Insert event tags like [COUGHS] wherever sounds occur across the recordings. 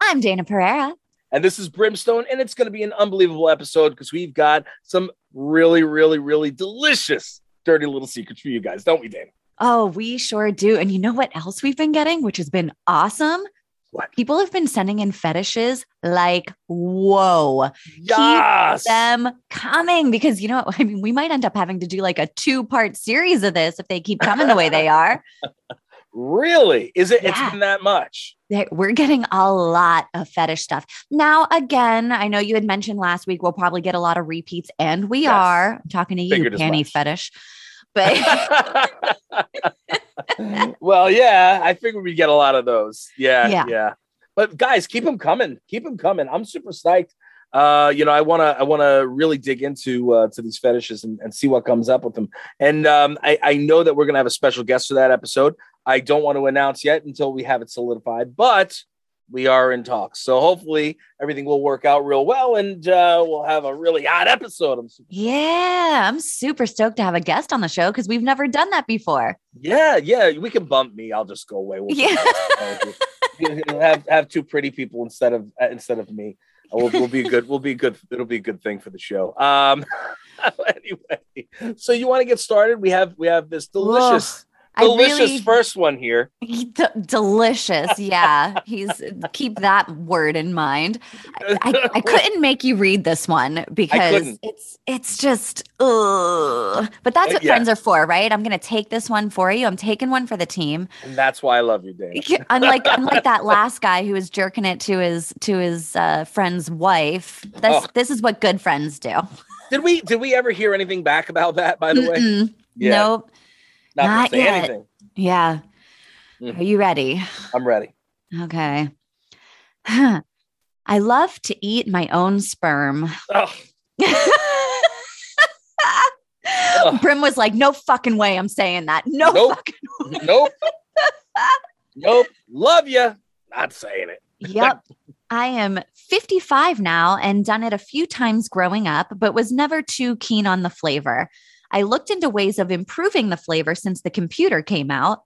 I'm Dayna Pereira. and this is Brimstone, and it's going to be an unbelievable episode because we've got some really, really, really delicious dirty little secrets for you guys, don't we, Dayna? Oh, we sure do. And you know what else we've been getting, which has been awesome? What? People have been sending in fetishes like, whoa. Yes. them coming because you know [LAUGHS] I mean we might end up having to do like a two part series of this if they keep coming the way they are. [LAUGHS] Really? Is it? Yeah. It's been that much. We're getting a lot of fetish stuff. Now again, I know you had mentioned last week we'll probably get a lot of repeats and we Yes. are. I'm talking to you Figured panty much. fetish. But [LAUGHS] well, yeah, I figured we'd get a lot of those. Yeah, Yeah. yeah. But guys, keep them coming. Keep them coming. I'm super psyched. Uh, you know, I wanna, I wanna really dig into uh, to these fetishes and, and see what comes up with them. And um, I, I know that we're gonna have a special guest for that episode. I don't want to announce yet until we have it solidified, but we are in talks. So hopefully everything will work out real well, and uh, we'll have a really hot episode. I'm yeah, I'm super stoked to have a guest on the show because we've never done that before. Yeah, yeah, we can bump me. I'll just go away. We'll [LAUGHS] Yeah. Have have two pretty people instead of uh, instead of me. [LAUGHS] We'll, we'll be good. We'll be good. It'll be a good thing for the show. Um. [LAUGHS] anyway, so you want to get started? We have we have this delicious, delicious really first one here. [LAUGHS] D- delicious. Yeah. He's keep that word in mind. I, I couldn't make you read this one because it's it's just ugh. But that's Uh, what yeah. friends are for, right? I'm gonna take this one for you. I'm taking one for the team. and that's why I love you, Dayna. [LAUGHS] unlike [LAUGHS] unlike that last guy who was jerking it to his to his uh, friend's wife. This Oh. this is what good friends do. Did we did we ever hear anything back about that? By the way, Mm-mm. yeah, Nope. Not, not say yet. anything. Yeah. Mm. Are you ready? I'm ready. Okay. [SIGHS] I love to eat my own sperm. Oh, [LAUGHS] Ugh. Brim was like, no fucking way I'm saying that. No Nope. fucking [LAUGHS] nope, nope. Love you. Not saying it. Yep. I am 55 now and done it a few times growing up, but was never too keen on the flavor. I looked into ways of improving the flavor since the computer came out.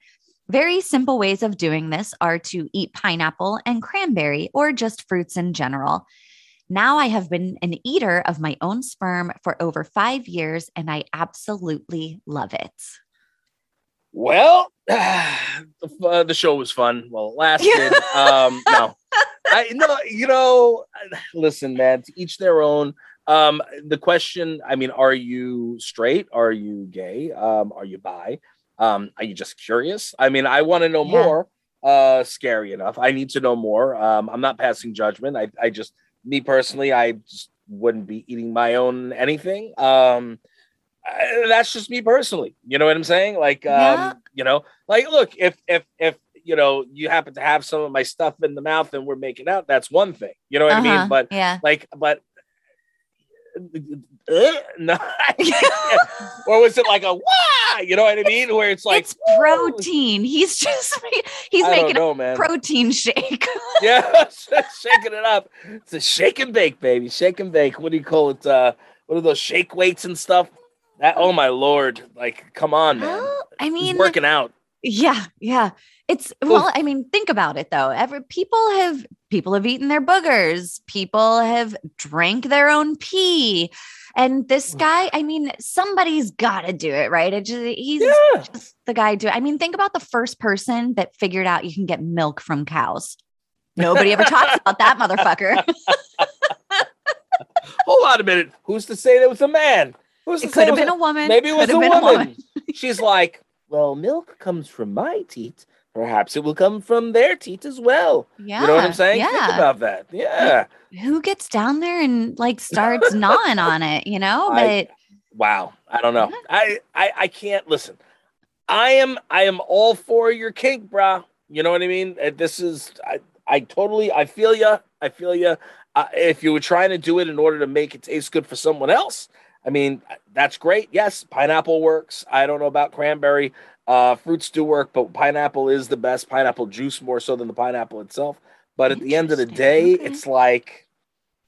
Very simple ways of doing this are to eat pineapple and cranberry or just fruits in general. Now I have been an eater of my own sperm for over five years and I absolutely love it. Well, [SIGHS] the, uh, the show was fun. Well, it lasted. [LAUGHS] um, no, I no, you know, [SIGHS] listen, man. To each their own. Um, the question. I mean, are you straight? Are you gay? Um, are you bi? Um, are you just curious? I mean, I want to know Yeah. more. Uh, scary enough. I need to know more. Um, I'm not passing judgment. I, I just, me personally, I just wouldn't be eating my own anything. Um, I- that's just me personally. You know what I'm saying? Like, um, Yeah. you know, like, look, if if if you know you happen to have some of my stuff in the mouth and we're making out, that's one thing. You know what I Uh-huh. mean? But yeah. like, but uh, [LAUGHS] no, or was it like a wah? You know what I mean? Where it's like it's protein. He's just [LAUGHS] he's I making know, man. protein shake. [LAUGHS] yeah, shaking it up. It's a shake and bake, baby. Shake and bake. What do you call it? Uh, what are those shake weights and stuff? That, oh my lord! Like, come on, man. Well, I He's mean, working out. yeah, yeah. It's well, I mean, think about it though. Every people have people have eaten their boogers. People have drank their own pee. And this guy, I mean, somebody's got to do it, right? It just, he's Yeah. just the guy do. I mean, think about the first person that figured out you can get milk from cows. Nobody ever talks [LAUGHS] about that motherfucker. [LAUGHS] Hold on a minute. Who's to say that was a man? Who's to It could have was been a woman. Maybe it was a woman. been She's like, well, milk comes from my teat. Perhaps it will come from their teat as well. Yeah. You know what I'm saying? Yeah. Think about that. Yeah. Who gets down there and like starts [LAUGHS] gnawing on it, you know? I- But Wow. I don't know. I, I I can't listen. I am I am all for your kink, brah. You know what I mean? Uh, This is I, I totally, I feel you. I feel you. Uh, if you were trying to do it in order to make it taste good for someone else, I mean, that's great. Yes, pineapple works. I don't know about cranberry. Uh, fruits do work, but pineapple is the best. Pineapple juice more so than the pineapple itself. But at the end of the day, Okay. it's like,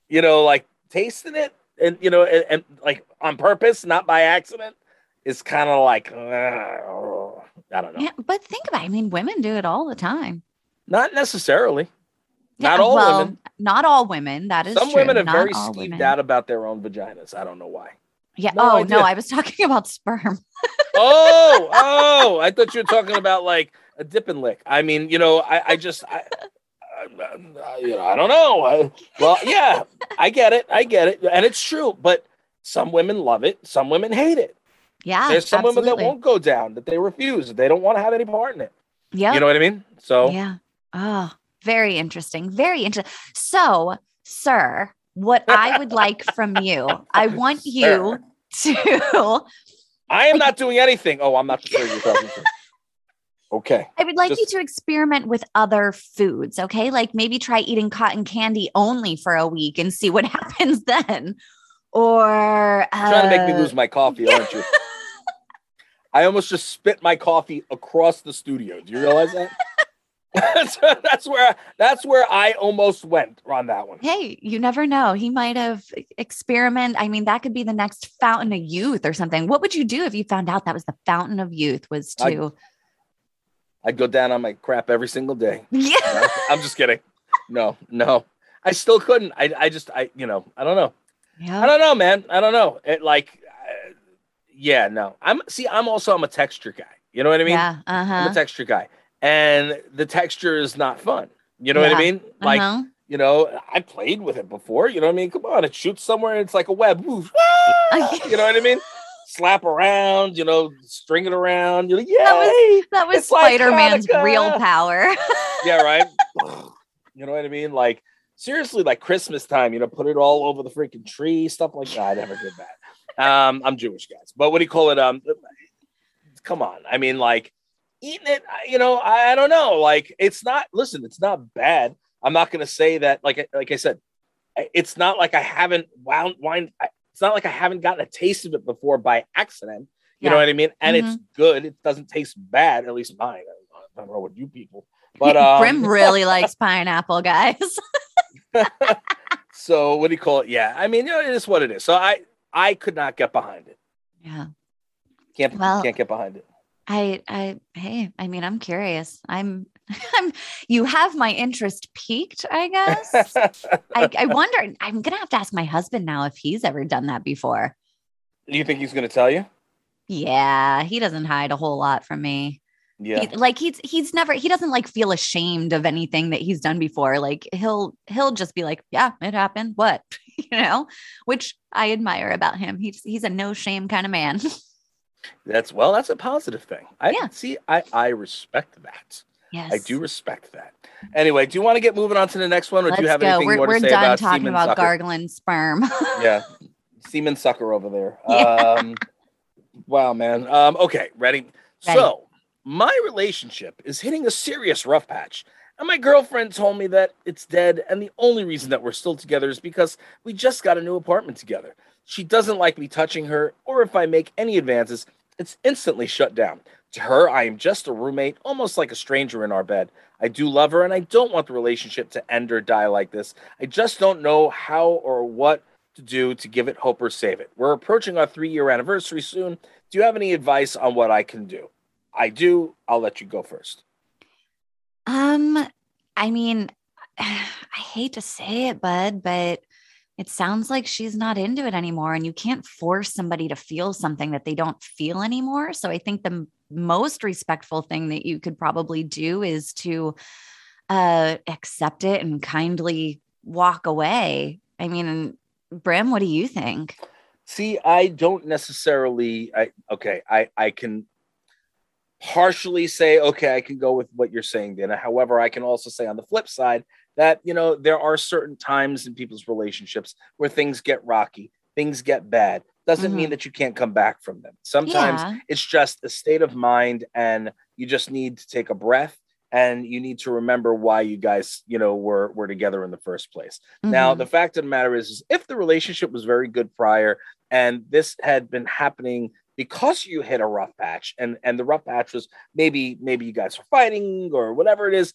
you know, like tasting it and you know, and, and like on purpose, not by accident, is kind of like uh, I don't know. Yeah, but think about it. I mean, women do it all the time. Not necessarily. Not all well, women. Not all women. That is Some true. women are Not very skeeved women. out about their own vaginas. I don't know why. Yeah. No oh idea. no, I was [LAUGHS] talking about sperm. oh, [LAUGHS] oh! I thought you were talking about like a dip and lick. I mean, you know, I, I just, I, I, I, you know, I don't know. I, well, yeah, I get it, I get it, and it's true. But some women love it, some women hate it. Yeah. There's some women that won't go down, that they refuse, that they don't want to have any part in it. Yeah, You know what I mean? So, Yeah. Oh, very interesting. Very interesting. So, sir, what I would like from you, I want you to, I am not doing anything. Oh, I'm not sure you're talking to. Okay. I would like Just- you to experiment with other foods. Okay. Like maybe try eating cotton candy only for a week and see what [LAUGHS] happens then. Or, uh, trying to make me lose my coffee, aren't you? I almost just spit my coffee across the studio. Do you realize that? [LAUGHS] that's, that's where that's where I almost went on that one. Hey, you never know. He might have experiment. I mean, that could be the next fountain of youth or something. What would you do if you found out that was the fountain of youth was to I'd go down on my crap every single day. [LAUGHS] Yeah. I'm just kidding. No, no. I still couldn't. I I just I you know, I don't know. Yeah. I don't know, man. I don't know. It like uh, yeah, no. I'm see I'm also I'm a texture guy. You know what I mean? yeah. Uh-huh. I'm a texture guy. And the texture is not fun. You know what I mean? Like uh-huh. You know, I played with it before. You know what I mean? Come on, it shoots somewhere. It's like a web. Woof. Ah! [LAUGHS] [LAUGHS] you know what I mean? Slap around, you know, string it around. You're like, yay! That was- that was Spider-Man's Hanukkah. real power. [LAUGHS] yeah, right. you know what I mean? Like seriously, like Christmas time. You know, put it all over the freaking tree, stuff like that. I never did that. Um, I'm Jewish, guys. But what do you call it? Um, come on. I mean, like eating it. You know, I, I don't know. Like it's not. Listen, it's not bad. I'm not going to say that. Like, I- like I said, it's not like I haven't wound wind. It's not like I haven't gotten a taste of it before by accident. You know what I mean? And it's good. It doesn't taste bad, at least mine. I don't know what you people, but [LAUGHS] um, Brim really [LAUGHS] likes pineapple, guys. [LAUGHS] so what do you call it? Yeah, I mean, you know, it is what it is. So I I could not get behind it. yeah. Can't Well- can't get behind it. I I hey, I mean, I'm curious. I'm [LAUGHS] I'm you have my interest peaked, I guess. I, I [LAUGHS] wonder, I'm gonna have to ask my husband now if he's ever done that before. Do you think he's going to tell you? Yeah, he doesn't hide a whole lot from me. Yeah. He- like he's he's never he doesn't like feel ashamed of anything that he's done before. Like he'll he'll just be like, yeah, it happened. What? [LAUGHS] you know, which I admire about him. He's he's a no shame kind of man. That's well, that's a positive thing. I Yeah. see. I I respect that. yes, I do respect that. Anyway, do you want to get moving on to the next one, or Let's do you have go. anything We're more we're to say done talking semen about sucker? gargling sperm. [LAUGHS] yeah, semen sucker over there. [LAUGHS] Yeah. Um, wow, man. Um, okay, ready? Ready. So, my relationship is hitting a serious rough patch, and my girlfriend told me that it's dead, and the only reason that we're still together is because we just got a new apartment together. She doesn't like me touching her, or if I make any advances, it's instantly shut down. To her, I am just a roommate, almost like a stranger in our bed. I do love her, and I don't want the relationship to end or die like this. I just don't know how or what to do to give it hope or save it. We're approaching our three year anniversary soon. Do you have any advice on what I can do? I do. I'll let you go first. Um, I mean, [SIGHS] I hate to say it, bud, but it sounds like she's not into it anymore. And you can't force somebody to feel something that they don't feel anymore. So I think the m- most respectful thing that you could probably do is to uh, accept it and kindly walk away. I mean, Brim, what do you think? See, I don't necessarily. I okay. I I can partially say okay. I can go with what you're saying, Dayna. However, I can also say on the flip side that you know there are certain times in people's relationships where things get rocky, things get bad. Doesn't mean Mhm. that you can't come back from them. Sometimes Yeah. it's just a state of mind, and you just need to take a breath and you need to remember why you guys you know were were together in the first place mm-hmm. now the fact of the matter is, is if the relationship was very good prior and this had been happening because you hit a rough patch and and the rough patch was maybe maybe you guys are fighting or whatever it is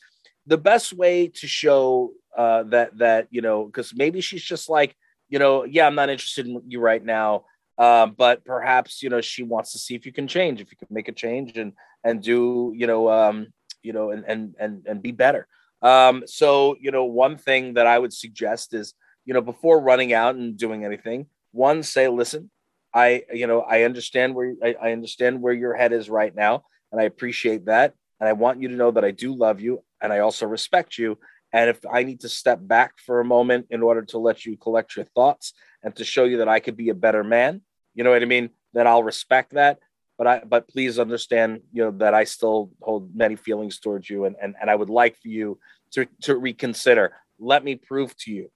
the best way to show uh that that you know because maybe she's just like you know yeah i'm not interested in you right now uh, but perhaps you know she wants to see if you can change if you can make a change and and do you know um you know, and and and and be better. Um, so you know, one thing that I would suggest is, you know, before running out and doing anything, one say, listen, I, you know, I understand where I, I understand where your head is right now, and I appreciate that, and I want you to know that I do love you, and I also respect you. And if I need to step back for a moment in order to let you collect your thoughts and to show you that I could be a better man, you know what I mean? Then I'll respect that but I but please understand, you know, that I still hold many feelings towards you and and, and I would like for you to to reconsider. Let me prove to you,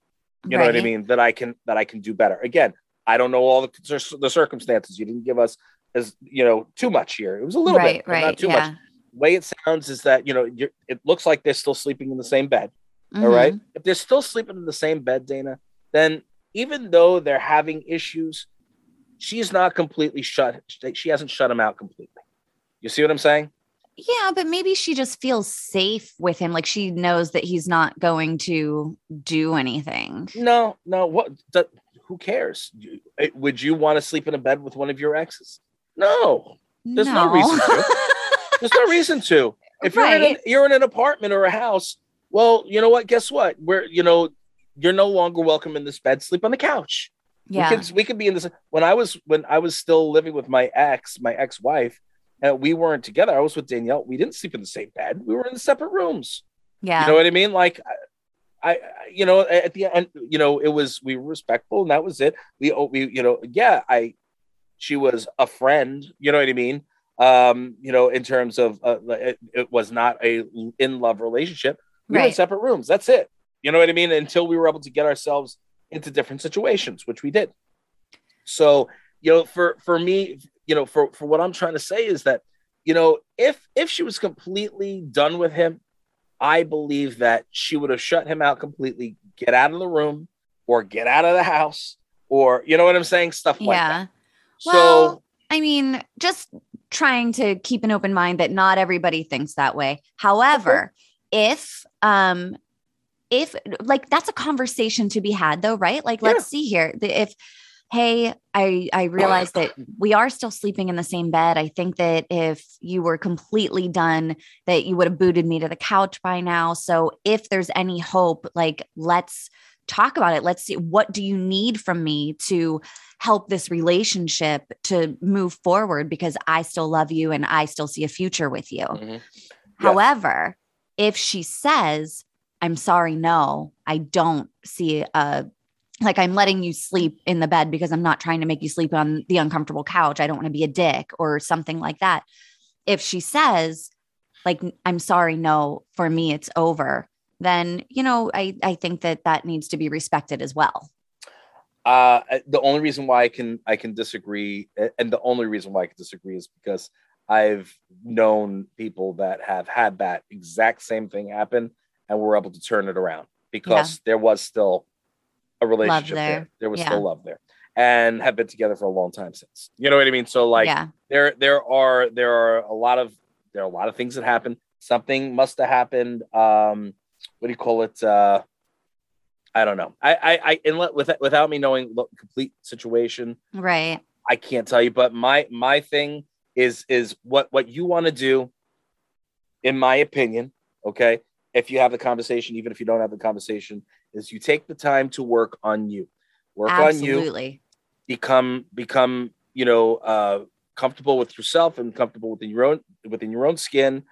you right. know what I mean, that I can that I can do better. Again, I don't know all the the circumstances. You didn't give us as you know too much here. It was a little right, bit, right, not too yeah. much. Way it sounds is that you know it looks like they're still sleeping in the same bed. Mm-hmm. All right, if they're still sleeping in the same bed, Dayna, then even though they're having issues, she's not completely shut. She hasn't shut him out completely. You see what I'm saying? Yeah, but maybe she just feels safe with him. Like she knows that he's not going to do anything. No, no. What? The, who cares? Would you want to sleep in a bed with one of your exes? No, there's no, no reason to. [LAUGHS] there's no reason to. If right. you're in an, you're in an apartment or a house, well, you know what? Guess what? We're you know you're no longer welcome in this bed. Sleep on the couch. Yeah. We could, we could be in this when I was when I was still living with my ex, my ex-wife, and we weren't together. I was with Danielle. We didn't sleep in the same bed. We were in separate rooms. Yeah. You know what I mean? Like I, I you know, at the end, you know, it was we were respectful and that was it. We oh, we, you know, yeah, I she was a friend, you know what I mean? Um, you know, in terms of uh, it, it was not a in love relationship. We right. were in separate rooms. That's it. You know what I mean? Until we were able to get ourselves into different situations, which we did. So, you know, for for me, you know, for for what I'm trying to say is that, you know, if if she was completely done with him, I believe that she would have shut him out completely, get out of the room or get out of the house or you know what I'm saying, stuff like yeah. that. Well, so I mean, just trying to keep an open mind that not everybody thinks that way. However, okay. if um if like that's a conversation to be had though right like yeah. let's see here if hey i i realize that we are still sleeping in the same bed i think that if you were completely done that you would have booted me to the couch by now so if there's any hope like let's talk about it let's see what do you need from me to help this relationship to move forward because i still love you and i still see a future with you mm-hmm. yes. however if she says I'm sorry, no, I don't see a like I'm letting you sleep in the bed because I'm not trying to make you sleep on the uncomfortable couch. I don't want to be a dick or something like that. If she says, like, I'm sorry, no, for me, it's over, then, you know, I, I think that that needs to be respected as well. Uh, the only reason why I can I can disagree, and the only reason why I can disagree is because I've known people that have had that exact same thing happen, and we're able to turn it around because yeah. there was still a relationship there. there. there. was yeah. still love there and have been together for a long time since. You know what I mean? So like yeah. there there are there are a lot of there are a lot of things that happen. Something must have happened. Um what do you call it? Uh I don't know. I I I and let, with, without me knowing the complete situation. Right. I can't tell you, but my my thing is is what what you want to do in my opinion, okay? if you have the conversation, even if you don't have the conversation, is you take the time to work on you, work Absolutely. on you, become become you know uh, comfortable with yourself and comfortable within your own within your own skin.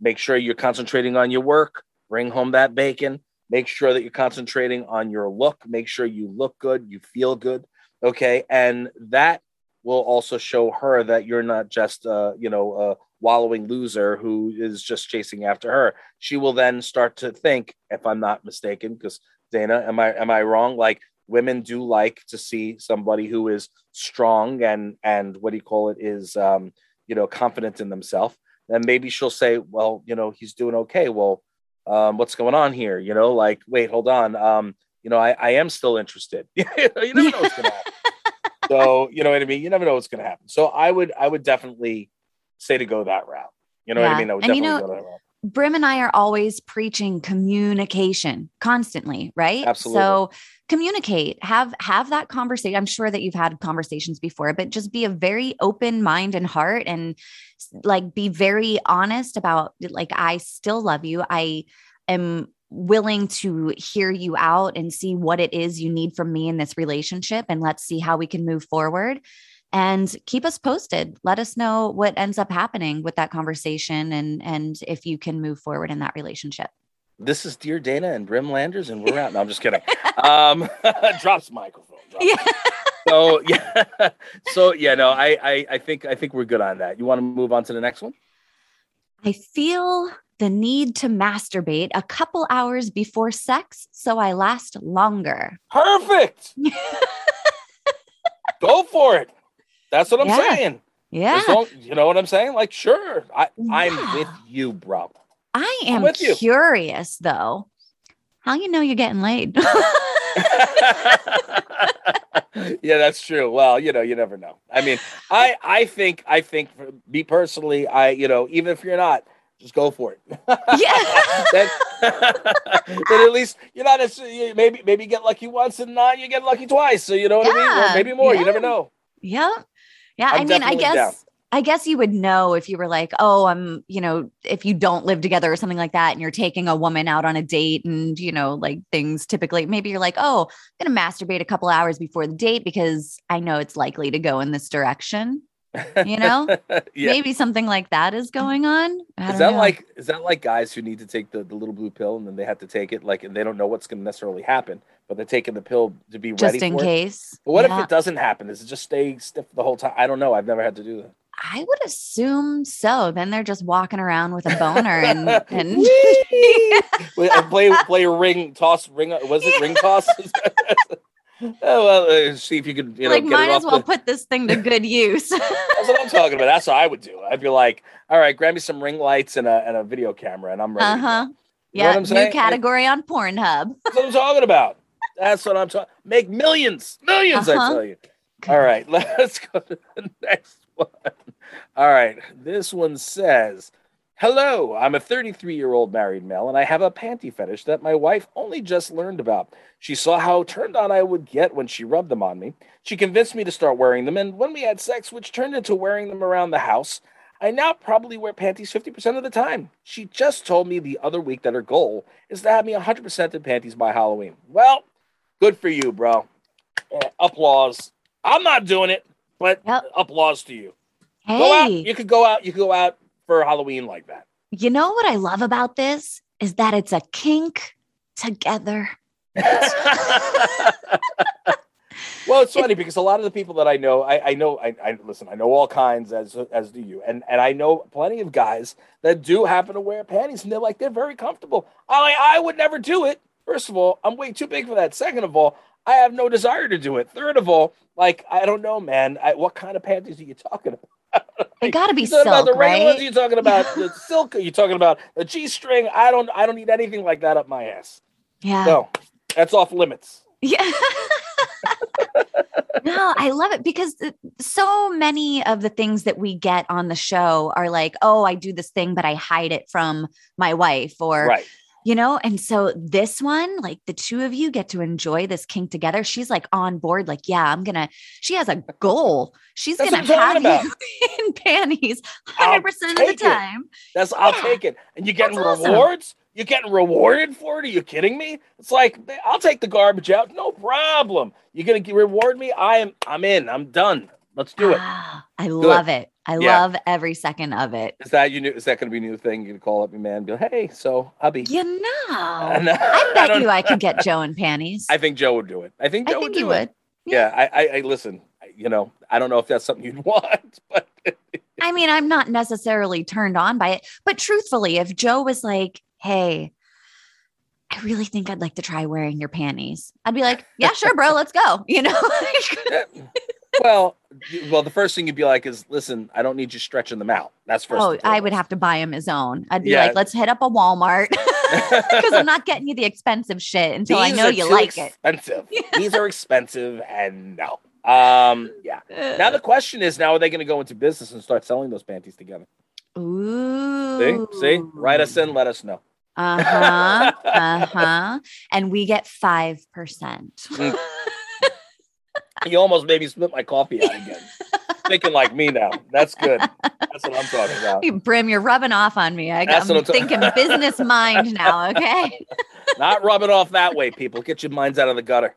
Make sure you're concentrating on your work. Bring home that bacon. Make sure that you're concentrating on your look. Make sure you look good, you feel good. Okay, and that will also show her that you're not just uh, you know a wallowing loser who is just chasing after her. She will then start to think, if I'm not mistaken, because Dayna, am I am I wrong? Like women do like to see somebody who is strong and and what do you call it is um, you know confident in themselves. then maybe she'll say, well, you know, he's doing okay. Well, um, what's going on here? You know, like, wait, hold on. Um, you know, I, I am still interested. [LAUGHS] you never know what's going to happen. [LAUGHS] so, you know what I mean? You never know what's going to happen. So I would, I would definitely say to go that route. You know yeah. what I mean? I would and definitely you know, go that route. Brim and I are always preaching communication constantly, right? Absolutely. So communicate, have have that conversation. I'm sure that you've had conversations before, but just be a very open mind and heart and like be very honest about like I still love you. I am willing to hear you out and see what it is you need from me in this relationship and let's see how we can move forward and keep us posted. Let us know what ends up happening with that conversation and and if you can move forward in that relationship. This is dear dayna and brim landers and we're out. No i'm just kidding. [LAUGHS] Um [LAUGHS] drops microphone drops yeah. so yeah. [LAUGHS] So yeah no I, I i think i think we're good on that. You want to move on to the next one? I feel the need to masturbate a couple hours before sex so i last longer. Perfect! Go for it that's what I'm yeah. saying. Yeah. Long, you know what I'm saying? Like, sure, I, yeah. I'm with you, bro. I am curious though. How you know you're getting laid? [LAUGHS] [LAUGHS] yeah, that's true. Well, you know, you never know. I mean, I I think I think for me personally, I you know, even if you're not, just go for it. Yeah. [LAUGHS] then, then, at least you're not necessarily maybe maybe you get lucky once and not you get lucky twice. So you know what yeah. I mean? Or maybe more. Yeah. You never know. Yeah. Yeah. I'm i mean, I guess. Down. I guess you would know if you were like, oh, I'm, you know, if you don't live together or something like that, and you're taking a woman out on a date and, you know, like things typically, maybe you're like, oh, I'm going to masturbate a couple hours before the date because I know it's likely to go in this direction. You know, [LAUGHS] yeah. maybe something like that is going on. Is that know. like, is that like guys who need to take the, the little blue pill and then they have to take it like, and they don't know what's going to necessarily happen but they're taking the pill to be ready. just ready in case. It. But what yeah. if it doesn't happen? Does it just stay stiff the whole time? I don't know. I've never had to do that. I would assume so. Then they're just walking around with a boner and [LAUGHS] and [LAUGHS] play play ring toss ring. Was it ring toss? [LAUGHS] oh well, uh, see if you could. You know, like might as well the... put this thing to good use. That's what I'm talking about. That's what I would do. I'd be like, all right, grab me some ring lights and a and a video camera, and I'm ready. Uh huh. Yeah, new category on Pornhub. That's what I'm talking about. That's what I'm talking. Make millions, 1000000s uh-huh. I tell you. All right, [LAUGHS] let's go to the next one. All right, this one says, "Hello, I'm a 33 year old married male, and I have a panty fetish that my wife only just learned about. She saw how turned on I would get when she rubbed them on me. She convinced me to start wearing them, and when we had sex, which turned into wearing them around the house." I now probably wear panties 50% of the time. She just told me the other week that her goal is to have me 100% in panties by Halloween. Well, Good for you, bro. Uh, applause. I'm not doing it, but yep. applause to you. Hey. Go out. You could go out. You could go out for Halloween like that. You know what I love about this is that it's a kink together. [LAUGHS] well, it's funny because a lot of the people that I know, I, I know, I, I, listen, I know all kinds as as do you, and and I know plenty of guys that do happen to wear panties, and they're like they're very comfortable. I I would never do it, First of all, I'm way too big for that. Second of all, I have no desire to do it. Third of all, like I don't know, man. I, what kind of panties are you talking about? It got to be silk, about the right? Ones? Are you talking about [LAUGHS] the silk? Are you talking about the G string? I don't. I don't need anything like that up my ass. Yeah. No, that's off limits. Yeah. [LAUGHS] no, I love it because so many of the things that we get on the show are like, oh, I do this thing, but I hide it from my wife, or right you know and so this one like the two of you get to enjoy this kink together she's like on board like yeah i'm gonna she has a goal she's That's gonna have you [LAUGHS] in panties [LAUGHS] 100% of the time it. That's yeah. I'll take it. And you're getting That's rewards? Awesome. You're getting rewarded for it? Are you kidding me? It's like I'll take the garbage out, no problem. You're gonna reward me? I am I'm in. I'm done. Let's do it. Ah, [GASPS] I Good. love it. I yeah. love every second of it. Is that you? Is that going to be a new thing? You can call up your man, and be like, "Hey, so I'll be." You know, [LAUGHS] I bet I you I could get Joe in panties. [LAUGHS] I think Joe would do it. I think Joe I think would do would. it. Yeah, yeah I, I, I, listen. You know, I don't know if that's something you'd [LAUGHS] want, but I mean, I'm not necessarily turned on by it. But truthfully, if Joe was like, "Hey," I really think I'd like to try wearing your panties. I'd be like, yeah, sure, bro, let's go. You know? Well, well, the first thing you'd be like is, listen, I don't need you stretching them out. That's first. oh, I would have to buy him his own. I'd be Yeah. like, let's hit up a Walmart [LAUGHS] [LAUGHS] because I'm not getting you the expensive shit until I know you like it. expensive. [LAUGHS] These are expensive, and no. Um, yeah. Now the question is, now are they going to go into business and start selling those panties together? Ooh. See, see, write us in, let us know. Uh huh. Uh huh. And we get 5%. Mm. You almost made me spit my coffee out again. Thinking like me now. That's good. That's what I'm talking about. You- Brim, you're rubbing off on me. I, That's I'm I'm ta- thinking business [LAUGHS] mind now. Okay. Not rub it off that way, people. Get your minds out of the gutter.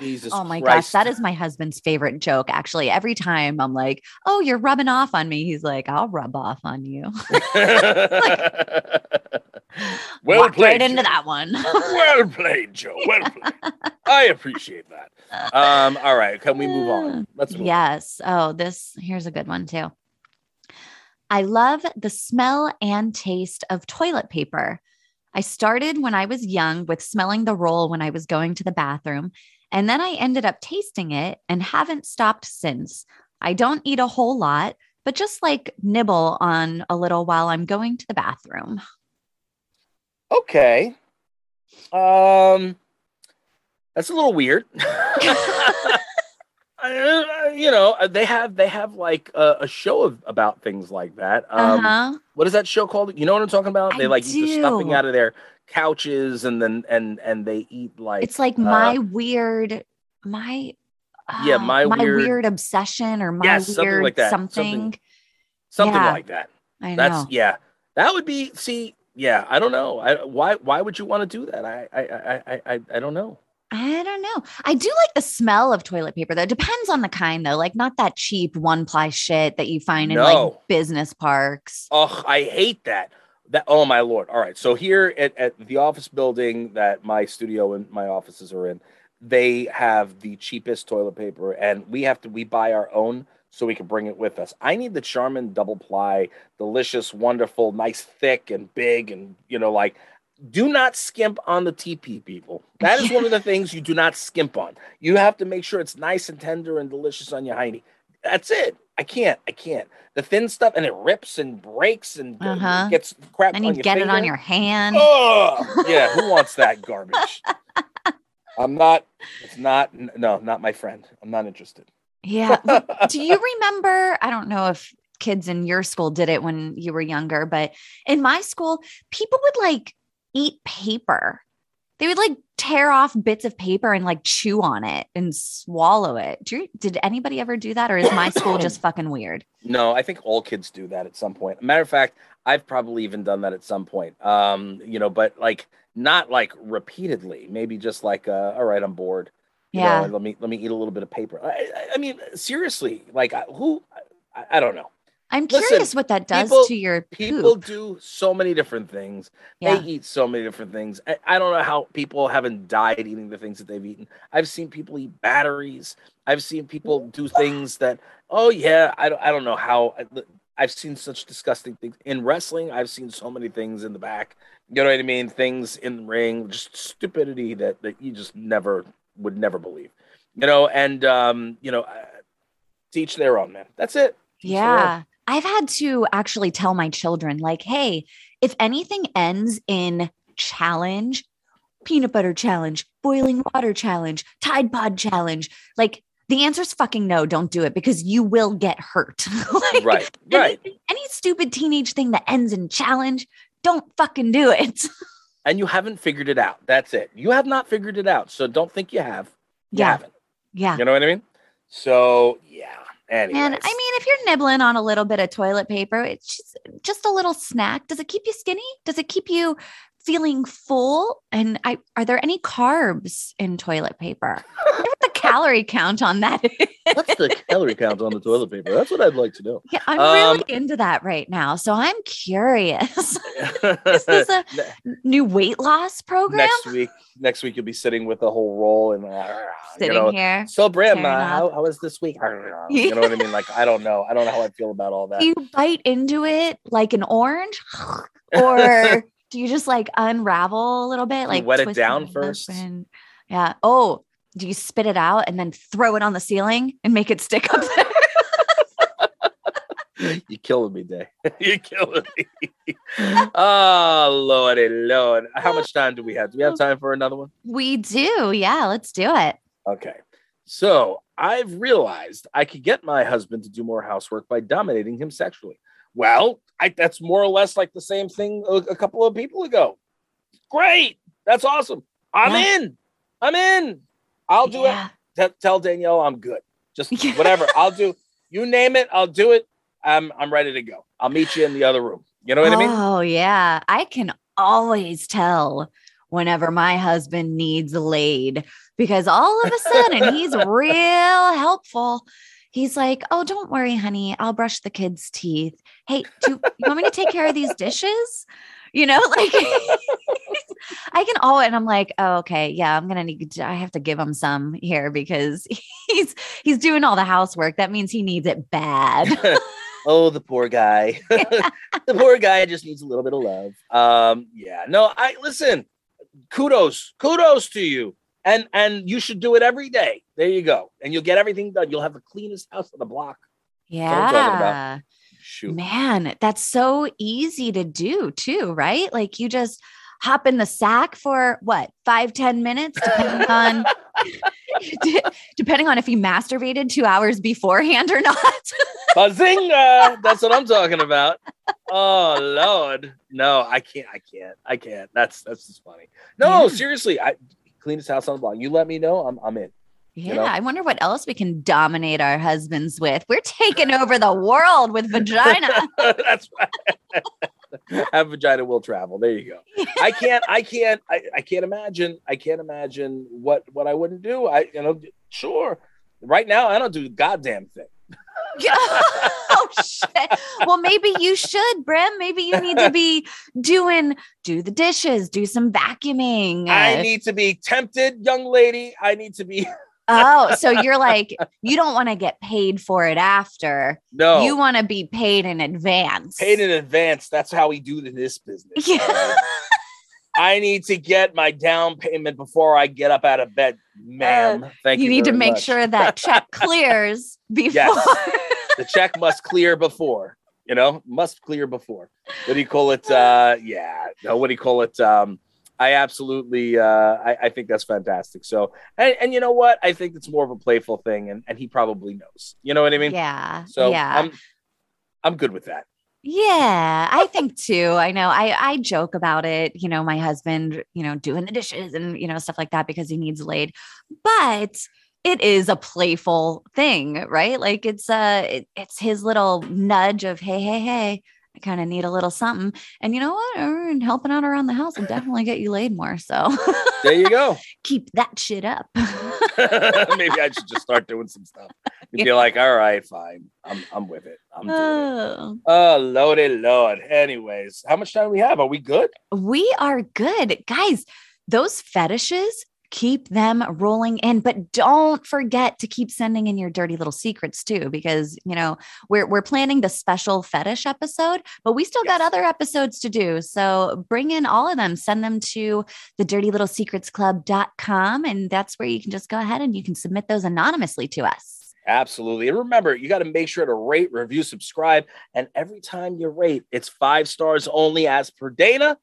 Jesus. Christ. Oh my Christ. gosh, that is my husband's favorite joke. Actually, every time I'm like, "Oh, you're rubbing off on me," he's like, "I'll rub off on you." [LAUGHS] [LAUGHS] well Walked played. right into Joe. that one. [LAUGHS] Well played, Joe. Well played. I appreciate that. Um, all right, can we move on? [SIGHS] Let's move. yes. Oh, this here's a good one too. I love the smell and taste of toilet paper. I started when I was young with smelling the roll when I was going to the bathroom, and then I ended up tasting it and haven't stopped since. I don't eat a whole lot, but just like nibble on a little while I'm going to the bathroom. Okay. Um, that's a little weird. [LAUGHS] Uh, you know, uh, they have they have like a, a show of about things like that. Um, uh-huh. what is that show called? You know what I'm talking about? I They like eat the stuffing out of their couches, and then and and they eat like It's like uh, my weird, my Yeah, uh, my weird- weird obsession or my Yes, something weird like that. something. Something- something yeah. like that. I That's know. yeah. That would be see. Yeah, I don't know. I, why why would you want to do that? I I I I I, I don't know. I don't know. I do like the smell of toilet paper though. Depends on the kind though. Like not that cheap one ply shit that you find in No. like business parks. Oh, I hate that. That oh my lord. All right. So here at, at the office building that my studio and my offices are in, they have the cheapest toilet paper, and we have to we buy our own so we can bring it with us. I need the Charmin double ply, delicious, wonderful, nice, thick and big, and you know, like do not skimp on the TP people. That is one of the [LAUGHS] things you do not skimp on. You have to make sure it's nice and tender and delicious on your hiney. That's it. I can't. I can't. The thin stuff and it rips and breaks and uh, Uh-huh. gets crap. And you get it on your hand. Oh, yeah. Who wants that [LAUGHS] garbage? I'm not. It's not. No, not my friend. I'm not interested. Yeah. Do you remember? I don't know if kids in your school did it when you were younger, but in my school, people would like eat paper. They would like tear off bits of paper and like chew on it and swallow it. Do you, did anybody ever do that, or is my school just [COUGHS] fucking weird? No, I think all kids do that at some point. Matter of fact, I've probably even done that at some point. Um, you know, but like not like repeatedly. Maybe just like, uh, all right, I'm bored. You know, Yeah. and let me let me eat a little bit of paper. I, I, I mean, seriously, like who? I, I don't know. I'm Listen, curious what that does people- to your People do so many different things. Yeah. They eat so many different things. I, I don't know how people haven't died eating the things that they've eaten. I've seen people eat batteries. I've seen people do things that, oh yeah, I don't, I don't know how. I've seen such disgusting things in wrestling. I've seen so many things in the back. You know what I mean? Things in the ring, just stupidity that that you just never would never believe. You know, and um, you know, uh, teach their own, man. That's it. Teach. Yeah. I've had to actually tell my children, like, hey, if anything ends in challenge, peanut butter challenge, boiling water challenge, Tide Pod challenge, like the answer is fucking no, don't do it because you will get hurt. [LAUGHS] Like, Right, any- right. Any stupid teenage thing that ends in challenge, don't fucking do it. [LAUGHS] and you haven't figured it out. That's it. You have not figured it out. So don't think you have. You Yeah. haven't. Yeah. You know what I mean? So yeah. Anyways. And I mean, if you're nibbling on a little bit of toilet paper, it's just, just a little snack. Does it keep you skinny? Does it keep you feeling full? And I are there any carbs in toilet paper? [LAUGHS] I wonder what the calorie count on that. what's the [LAUGHS] calorie count on the toilet paper? That's what I'd like to know. Yeah, I'm Um, really into that right now. So I'm curious. [LAUGHS] is this a Ne- new weight loss program? next week, next week you'll be sitting with a whole roll and uh, Sitting you know. here. So Brim, uh, how, was this week? You know what I mean? Like I don't know. I don't know how I feel about all that. Do you bite into it like an orange? or [LAUGHS] do you just like unravel a little bit? Like wet it down first? yeah. Oh, do you spit it out and then throw it on the ceiling and make it stick up there? [LAUGHS] You're killing me, Day. [LAUGHS] You're killing me. [LAUGHS] oh, Lordy, Lord. How much time do we have? Do we have time for another one? we do. Yeah, let's do it. Okay. So I've realized I could get my husband to do more housework by dominating him sexually. Well, I, that's more or less like the same thing a, a couple of people ago. Great. That's awesome. I'm Yeah. in. I'm in. I'll do Yeah. it. T- tell Danielle I'm good. Just [LAUGHS] Yeah. whatever. I'll do. You name it. I'll do it. I'm I'm ready to go. I'll meet you in the other room. You know what I mean? Oh, yeah. I can always tell whenever my husband needs laid because all of a sudden [LAUGHS] he's real helpful. He's like, Oh, don't worry, honey. I'll brush the kids' teeth. Hey, do you want me to take care of these dishes? You know, [LAUGHS] like [LAUGHS] I can all, and I'm like, oh, okay, yeah, I'm gonna need. I have to give him some here because [LAUGHS] he's he's doing all the housework. That means he needs it bad. oh, the poor guy. the poor guy just needs a little bit of love. Um, yeah. No, I listen. Kudos, kudos to you. And and you should do it every day. There you go. And you'll get everything done. You'll have the cleanest house on the block. what I'm talking about. Yeah. Shoot. Man, that's so easy to do too, right? Like you just hop in the sack for what, five ten minutes, depending on [LAUGHS] [LAUGHS] depending on if you masturbated two hours beforehand or not. [LAUGHS] Bazinga! That's what I'm talking about. Oh Lord. No, I can't. I can't. I can't. That's that's just funny. No, Yeah. seriously. I cleanest house on the block. You let me know. I'm I'm in. Yeah, know? I wonder what else we can dominate our husbands with. We're taking over the world with vagina. [LAUGHS] That's right. [LAUGHS] Have vagina will travel. There you go. I [LAUGHS] can't. I can't. I, I can't imagine. I can't imagine what what I wouldn't do. I you know sure. Right now, I don't do goddamn thing. oh shit. Well, maybe you should, Brim. Maybe you need to be doing do the dishes, do some vacuuming. I need to be tempted, young lady. I need to be. Oh, so you're like you don't want to get paid for it after. No, You want to be paid in advance. paid in advance. That's how we do this business. Yeah. right? I need to get my down payment before I get up out of bed, ma'am. Thank you. Uh, you need to make much. sure that check [LAUGHS] clears before. Yes. the check must clear before you know must clear before what do you call it uh yeah no what do you call it um i absolutely uh i, I think that's fantastic so and, and you know what i think it's more of a playful thing and, and he probably knows you know what i mean yeah. so yeah. i'm i'm good with that Yeah, I think too. I know I I joke about it, you know, my husband, you know, doing the dishes and you know stuff like that because he needs laid. But it is a playful thing, right? Like it's uh it, it's his little nudge of hey, hey, hey, kind of need a little something. And you know what? And helping out around the house will definitely get you laid more. So [LAUGHS] there you go [LAUGHS] keep that shit up. [LAUGHS] maybe i should just start doing some stuff you'd be like all right fine i'm i'm with it i'm doing it Oh. oh lordy lord anyways how much time we have are we good We are good. Guys, those fetishes, keep them rolling in, but don't forget to keep sending in your dirty little secrets too, because you know, we're we're planning the special fetish episode, but we still got other episodes to do. So bring in all of them, send them to the dirty little secrets club.com, and that's where you can just go ahead and you can submit those anonymously to us. Absolutely. And remember, you got to make sure to rate, review, subscribe. And every time you rate, it's five stars only as per Dayna.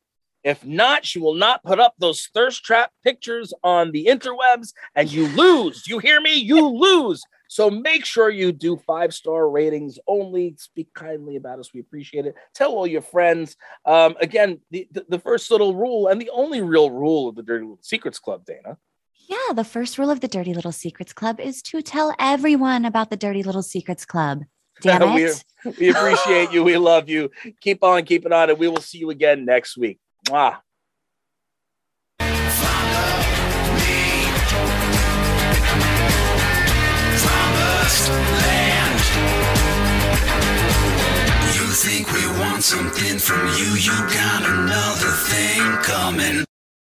If not, she will not put up those thirst trap pictures on the interwebs and you lose. You hear me? You lose. So make sure you do five star ratings only. Speak kindly about us. We appreciate it. Tell all your friends. Um, again, the, the, the first little rule and the only real rule of the Dirty Little Secrets Club, Dayna, Yeah, the first rule of the Dirty Little Secrets Club is to tell everyone about the Dirty Little Secrets Club. [LAUGHS] Damn We- We appreciate you. We love you. Keep on keeping on, and we will see you again next week. Mwah. You think we want something from you? You got another thing coming.